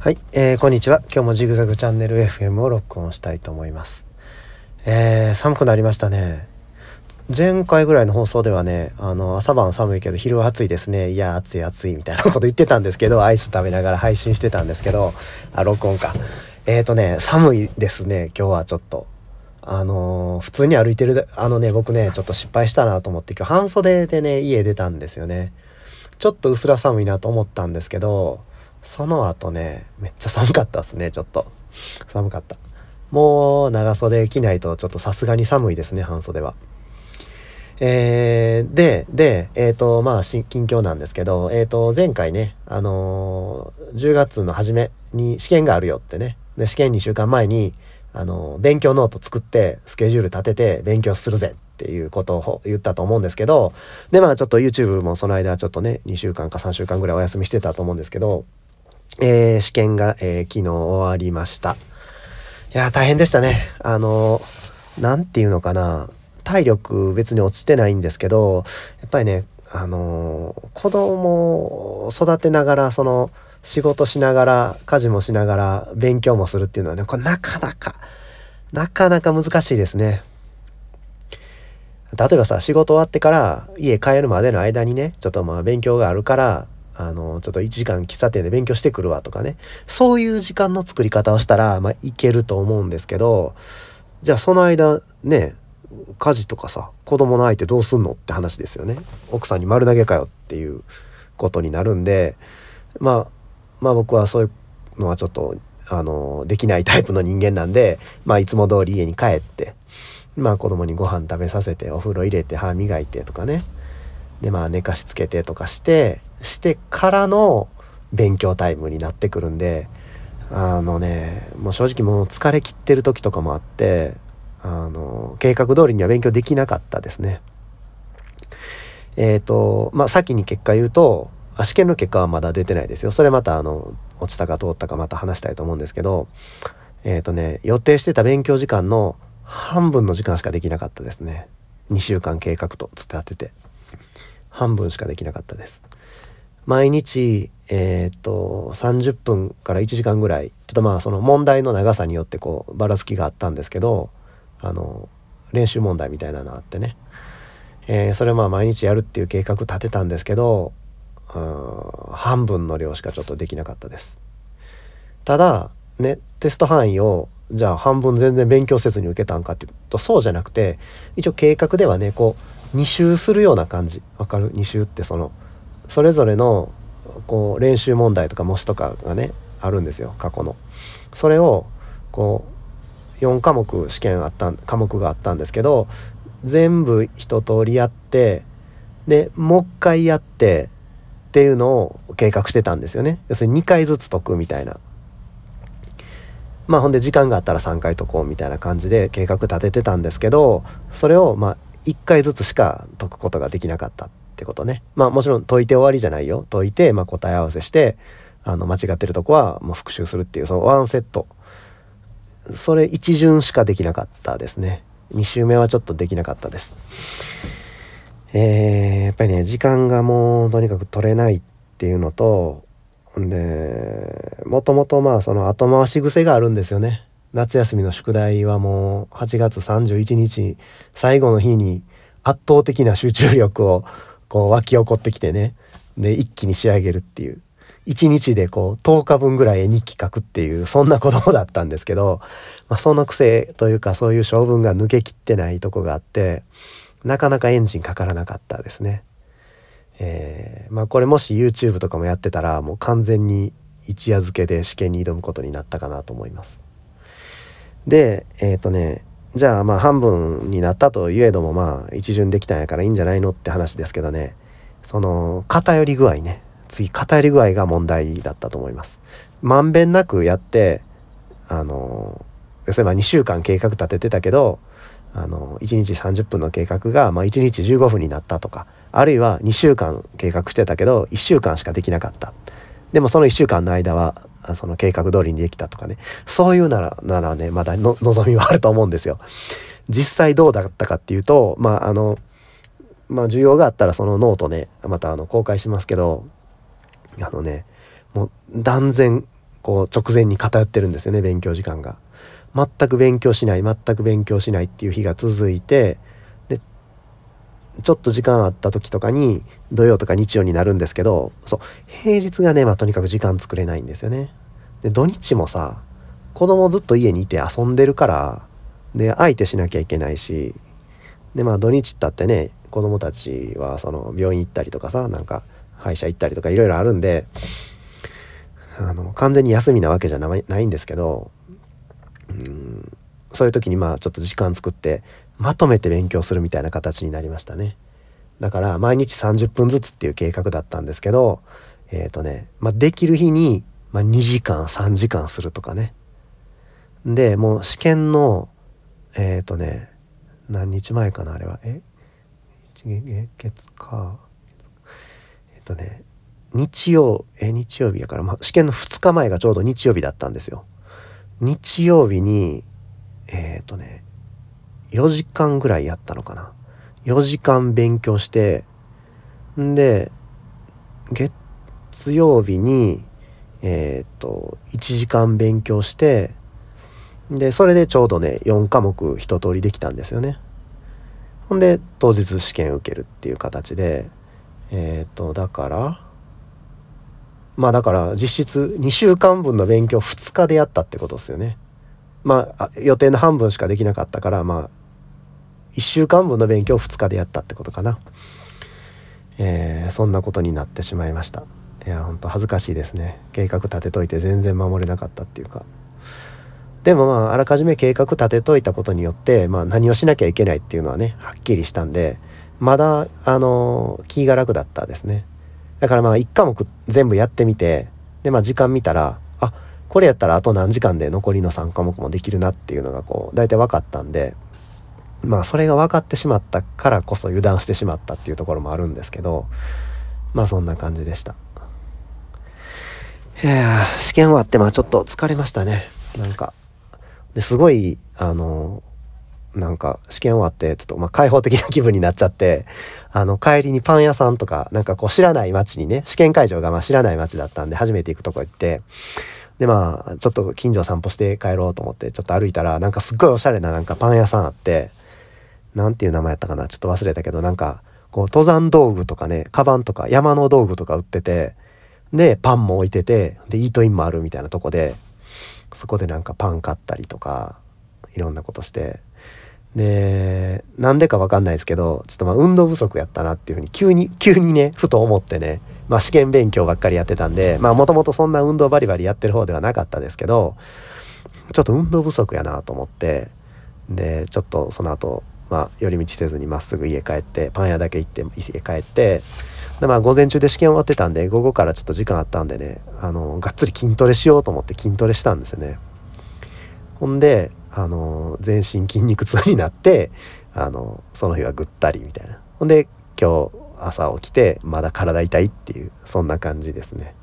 はい、えー、こんにちは。今日もジグザグチャンネル FM を録音したいと思います。えー、寒くなりましたね。前回ぐらいの放送ではね、あの、朝晩寒いけど昼は暑いですね。いや、暑い暑いみたいなこと言ってたんですけど、アイス食べながら配信してたんですけど、あ、録音か。えーとね、寒いですね、今日はちょっと。あのー、普通に歩いてる、あのね、僕ね、ちょっと失敗したなと思って今日半袖でね、家出たんですよね。ちょっと薄ら寒いなと思ったんですけど、その後ね、めっちゃ寒かったっすね、ちょっと。寒かった。もう長袖着ないとちょっとさすがに寒いですね、半袖は。えー、で、で、えっ、ー、と、まあ、近況なんですけど、えっ、ー、と、前回ね、あのー、10月の初めに試験があるよってね、で、試験2週間前に、あの勉強ノート作って、スケジュール立てて勉強するぜっていうことを言ったと思うんですけど、で、まあ、ちょっと YouTube もその間ちょっとね、2週間か3週間ぐらいお休みしてたと思うんですけど、えー、試験が、えー、昨日終わりました。いや、大変でしたね。あの、なんていうのかな。体力別に落ちてないんですけど、やっぱりね、あの、子供を育てながら、その、仕事しながら、家事もしながら、勉強もするっていうのはね、これなかなか、なかなか難しいですね。例えばさ、仕事終わってから家帰るまでの間にね、ちょっとまあ勉強があるから、あの、ちょっと1時間喫茶店で勉強してくるわとかね。そういう時間の作り方をしたら、まあ、いけると思うんですけど、じゃあその間、ね、家事とかさ、子供の相手どうすんのって話ですよね。奥さんに丸投げかよっていうことになるんで、まあ、まあ僕はそういうのはちょっと、あの、できないタイプの人間なんで、まあいつも通り家に帰って、まあ子供にご飯食べさせて、お風呂入れて、歯磨いてとかね。で、まあ寝かしつけてとかして、してからの勉強タイムになってくるんで、あのね、もう正直もう疲れ切ってる時とかもあって、あの、計画通りには勉強できなかったですね。えっ、ー、と、まあ、先に結果言うと、試験の結果はまだ出てないですよ。それまた、あの、落ちたか通ったかまた話したいと思うんですけど、えっ、ー、とね、予定してた勉強時間の半分の時間しかできなかったですね。2週間計画とつってってて。半分しかできなかったです。毎日、えっ、と、30分から1時間ぐらい、ちょっとまあその問題の長さによってこう、ばらつきがあったんですけど、あの、練習問題みたいなのあってね。えー、それまあ毎日やるっていう計画立てたんですけど、半分の量しかちょっとできなかったです。ただ、ね、テスト範囲を、じゃあ半分全然勉強せずに受けたんかっていうと、そうじゃなくて、一応計画ではね、こう、2周するような感じ。わかる ?2 周ってその、それぞれのこう練習問題とか模試とかがねあるんですよ過去の。それをこう4科目試験あった科目があったんですけど全部一通りやってでもう一回やってっていうのを計画してたんですよね。要するに2回ずつ解くみたいな。まあほんで時間があったら3回解こうみたいな感じで計画立ててたんですけどそれをまあ1回ずつしか解くことができなかったってことね。まあもちろん解いて終わりじゃないよ。解いて、まあ、答え合わせして、あの、間違ってるとこはもう復習するっていう、そのワンセット。それ一巡しかできなかったですね。2週目はちょっとできなかったです。えー、やっぱりね、時間がもうとにかく取れないっていうのと、んで、もともとまあその後回し癖があるんですよね。夏休みの宿題はもう8月31日最後の日に圧倒的な集中力をこう湧き起こってきてねで一気に仕上げるっていう1日でこう10日分ぐらい絵日記書くっていうそんな子供だったんですけど、まあ、その癖というかそういう性分が抜けきってないとこがあってなかなかエンジンかからなかったですね。えー、まあこれもし YouTube とかもやってたらもう完全に一夜漬けで試験に挑むことになったかなと思います。でえっ、ー、とねじゃあまあ半分になったといえどもまあ一巡できたんやからいいんじゃないのって話ですけどね。その偏り具合ね次偏り具合が問題だったと思います。まんべんなくやってあの要するに2週間計画立ててたけどあの1日30分の計画が、まあ、1日15分になったとかあるいは2週間計画してたけど1週間しかできなかった。でもその1週間の間はその計画通りにできたとかねそういうならならねまだの望みはあると思うんですよ。実際どうだったかっていうとまああのまあ需要があったらそのノートねまたあの公開しますけどあのねもう断然こう直前に偏ってるんですよね勉強時間が。全く勉強しない全く勉強しないっていう日が続いてちょっと時間あった時とかに土曜とか日曜になるんですけどそう平日がね、まあ、とにかく時間作れないんですよね。で土日もさ子供ずっと家にいて遊んでるからで相手しなきゃいけないしでまあ土日ったってね子供たちはその病院行ったりとかさなんか歯医者行ったりとかいろいろあるんであの完全に休みなわけじゃないんですけどうんそういう時にまあちょっと時間作ってまとめて勉強するみたいな形になりましたね。だから毎日30分ずつっていう計画だったんですけどえっ、ー、とね、まあ、できる日に、まあ、2時間3時間するとかね。でもう試験のえっ、ー、とね何日前かなあれはえ？月かえっ、ー、とね日曜え日曜日やから、まあ、試験の2日前がちょうど日曜日だったんですよ。日曜日にえっ、とね4時間ぐらいやったのかな4時間勉強してんで月曜日にえっ、と1時間勉強してでそれでちょうどね4科目一通りできたんですよねほんで当日試験受けるっていう形でえっ、とだからまあだから実質2週間分の勉強2日でやったってことですよね。まあ予定の半分しかできなかったからまあ1週間分の勉強を2日でやったってことかな。えー、そんなことになってしまいました。いや本当恥ずかしいですね。計画立てといて全然守れなかったっていうか。でもまああらかじめ計画立てといたことによって、まあ、何をしなきゃいけないっていうのはねはっきりしたんでまだあの気が楽だったですね。だからまあ1科目全部やってみてでまあ時間見たらあこれやったらあと何時間で残りの3科目もできるなっていうのがこう大体分かったんでまあそれが分かってしまったからこそ油断してしまったっていうところもあるんですけどまあそんな感じでした。いや試験終わってまあちょっと疲れましたねなんかですごいあのなんか試験終わってちょっとまあ開放的な気分になっちゃってあの帰りにパン屋さんとかなんかこう知らない街にね試験会場がまあ知らない街だったんで初めて行くとこ行ってでまあちょっと近所散歩して帰ろうと思ってちょっと歩いたらなんかすっごいおしゃれななんかパン屋さんあって何ていう名前やったかな？ちょっと忘れたけどなんかこう登山道具とかねカバンとか山の道具とか売っててでパンも置いててでイートインもあるみたいなとこでそこでなんかパン買ったりとかいろんなことして。でなんでか分かんないですけどちょっとまあ運動不足やったなっていうふうに急に急にねふと思ってね、まあ、試験勉強ばっかりやってたんでまあもともとそんな運動バリバリやってる方ではなかったですけどちょっと運動不足やなと思ってでちょっとその後まあ寄り道せずにまっすぐ家帰ってパン屋だけ行って家帰ってでまあ午前中で試験終わってたんで午後からちょっと時間あったんでねあのがっつり筋トレしようと思って筋トレしたんですよね。ほんであの全身筋肉痛になってあのその日はぐったりみたいなほんで今日朝起きてまだ体痛いっていうそんな感じですね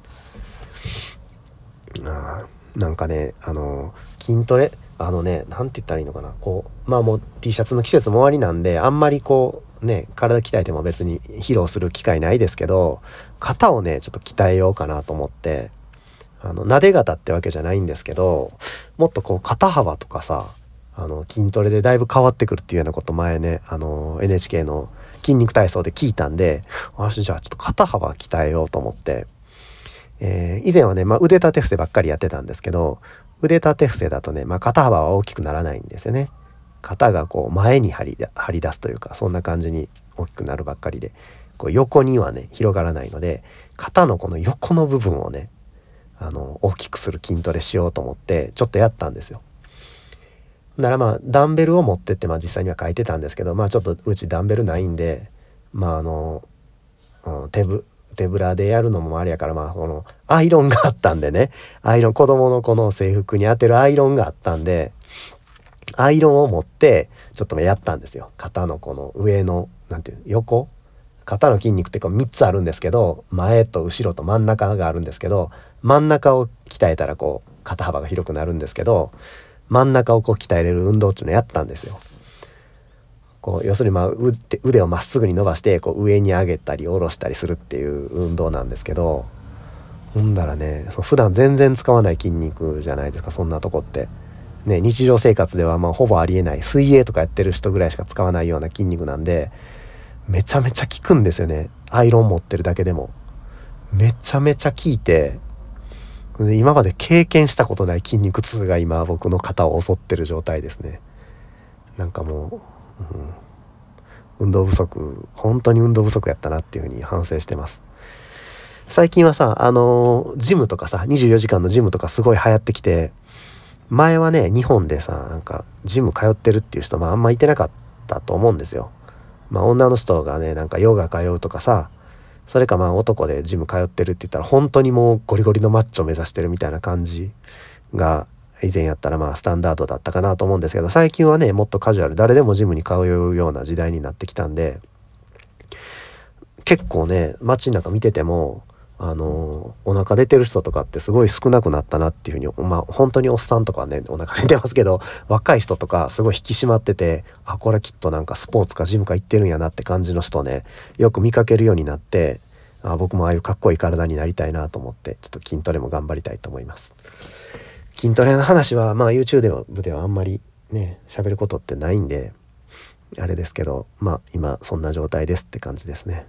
あなんかねあの筋トレあのね何て言ったらいいのかな。こうまあもう T シャツの季節も終わりなんであんまりこうね体鍛えても別に披露する機会ないですけど肩をねちょっと鍛えようかなと思ってあの、撫で型ってわけじゃないんですけど、もっとこう肩幅とかさ、あの、筋トレでだいぶ変わってくるっていうようなこと前ね、あの、NHK の筋肉体操で聞いたんで、私じゃあちょっと肩幅鍛えようと思って、えー、以前はね、まあ、腕立て伏せばっかりやってたんですけど、腕立て伏せだとね、まあ、肩幅は大きくならないんですよね。肩がこう前に張り張り出すというか、そんな感じに大きくなるばっかりで、こう横にはね、広がらないので、肩のこの横の部分をね、あの大きくする筋トレしようと思ってちょっとやったんですよ。ならまあダンベルを持ってってまあ実際には書いてたんですけどまあちょっとうちダンベルないんでまああの、うん、手ぶ手ぶらでやるのもあれやからまあこのアイロンがあったんでね。アイロン子供のこの制服に当てるアイロンがあったんでアイロンを持ってちょっとやったんですよ。肩のこの上の何ていう横？肩の筋肉ってこう3つあるんですけど前と後ろと真ん中があるんですけど真ん中を鍛えたらこう肩幅が広くなるんですけど真ん中をこう鍛えれる運動っていうのをやったんですよ。こう要するにまあ腕をまっすぐに伸ばしてこう上に上げたり下ろしたりするっていう運動なんですけどほんだらねそ普段全然使わない筋肉じゃないですかそんなとこって。ね、日常生活ではまあほぼありえない水泳とかやってる人ぐらいしか使わないような筋肉なんでめちゃめちゃ効くんですよね。アイロン持ってるだけでも。めちゃめちゃ効いて今まで経験したことない筋肉痛が今僕の肩を襲ってる状態ですね。なんかもう、うん、運動不足本当に運動不足やったなっていうふうに反省してます。最近はさあのジムとかさ24時間のジムとかすごい流行ってきて前はね日本でさなんかジム通ってるっていう人もあんまいてなかったと思うんですよ。まあ女の人がねなんかヨガ通うとかさそれかまあ男でジム通ってるって言ったら本当にもうゴリゴリのマッチョ目指してるみたいな感じが以前やったらまあスタンダードだったかなと思うんですけど最近はねもっとカジュアル誰でもジムに通うような時代になってきたんで結構ね街ん中見ててもあのお腹出てる人とかってすごい少なくなったなっていうふうにまあ本当におっさんとかねお腹出てますけど若い人とかすごい引き締まっててあこれきっとなんかスポーツかジムか行ってるんやなって感じの人ねよく見かけるようになってあ僕もああいうかっこいい体になりたいなと思ってちょっと筋トレも頑張りたいと思います。筋トレの話はまあ YouTube ではあんまりね喋ることってないんであれですけどまあ今そんな状態ですって感じですね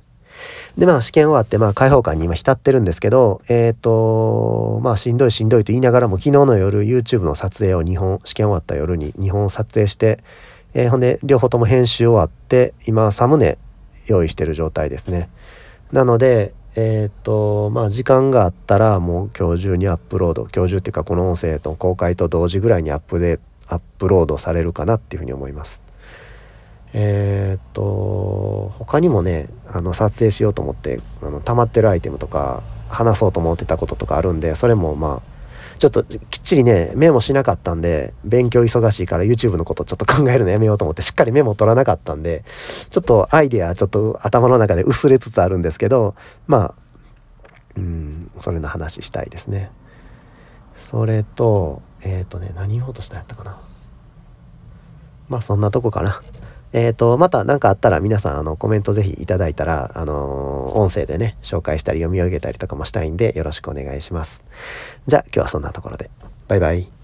で、まあ試験終わって、まあ開放感に今浸ってるんですけど、えっ、ー、と、まあしんどいしんどいと言いながらも、昨日の夜 YouTube の撮影を2本、試験終わった夜に2本撮影して、えー、ほんで両方とも編集終わって、今サムネ用意してる状態ですね。なので、えっ、ー、と、まあ時間があったらもう今日中にアップロード、今日中っていうかこの音声と公開と同時ぐらいにアップで、アップロードされるかなっていうふうに思います。えー、っと他にもねあの撮影しようと思ってあの溜まってるアイテムとか話そうと思ってたこととかあるんでそれもまあちょっときっちりねメモしなかったんで勉強忙しいから YouTube のことちょっと考えるのやめようと思ってしっかりメモ取らなかったんでちょっとアイデアちょっと頭の中で薄れつつあるんですけどまあうんそれの話したいですね。それとえっ、ー、とね何言おうとしたんやったかな。まあそんなとこかな。えっ、ー、と、また何かあったら皆さん、あの、コメントぜひいただいたら、あのー、音声でね、紹介したり読み上げたりとかもしたいんで、よろしくお願いします。じゃあ、今日はそんなところで。バイバイ。